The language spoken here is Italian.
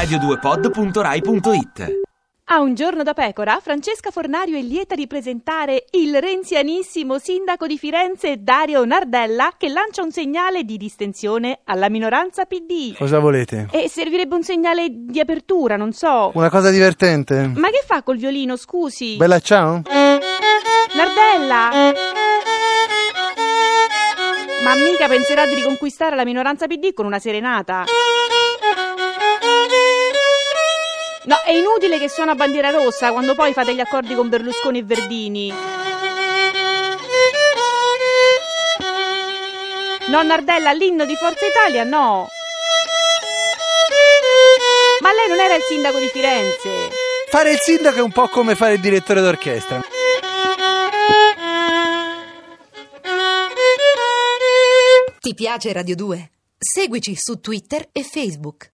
radio2pod.rai.it A un giorno da pecora, Francesca Fornario è lieta di presentare il renzianissimo sindaco di Firenze Dario Nardella che lancia un segnale di distensione alla minoranza PD. Cosa volete? E servirebbe un segnale di apertura, non so. Una cosa divertente? Ma che fa col violino, scusi? Bella ciao? Nardella! Ma mica penserà di riconquistare la minoranza PD con una serenata. No, è inutile che suona bandiera rossa quando poi fate gli accordi con Berlusconi e Verdini. No, Nardella, l'inno di Forza Italia no. Ma lei non era il sindaco di Firenze. Fare il sindaco è un po' come fare il direttore d'orchestra. Ti piace Radio 2? Seguici su Twitter e Facebook.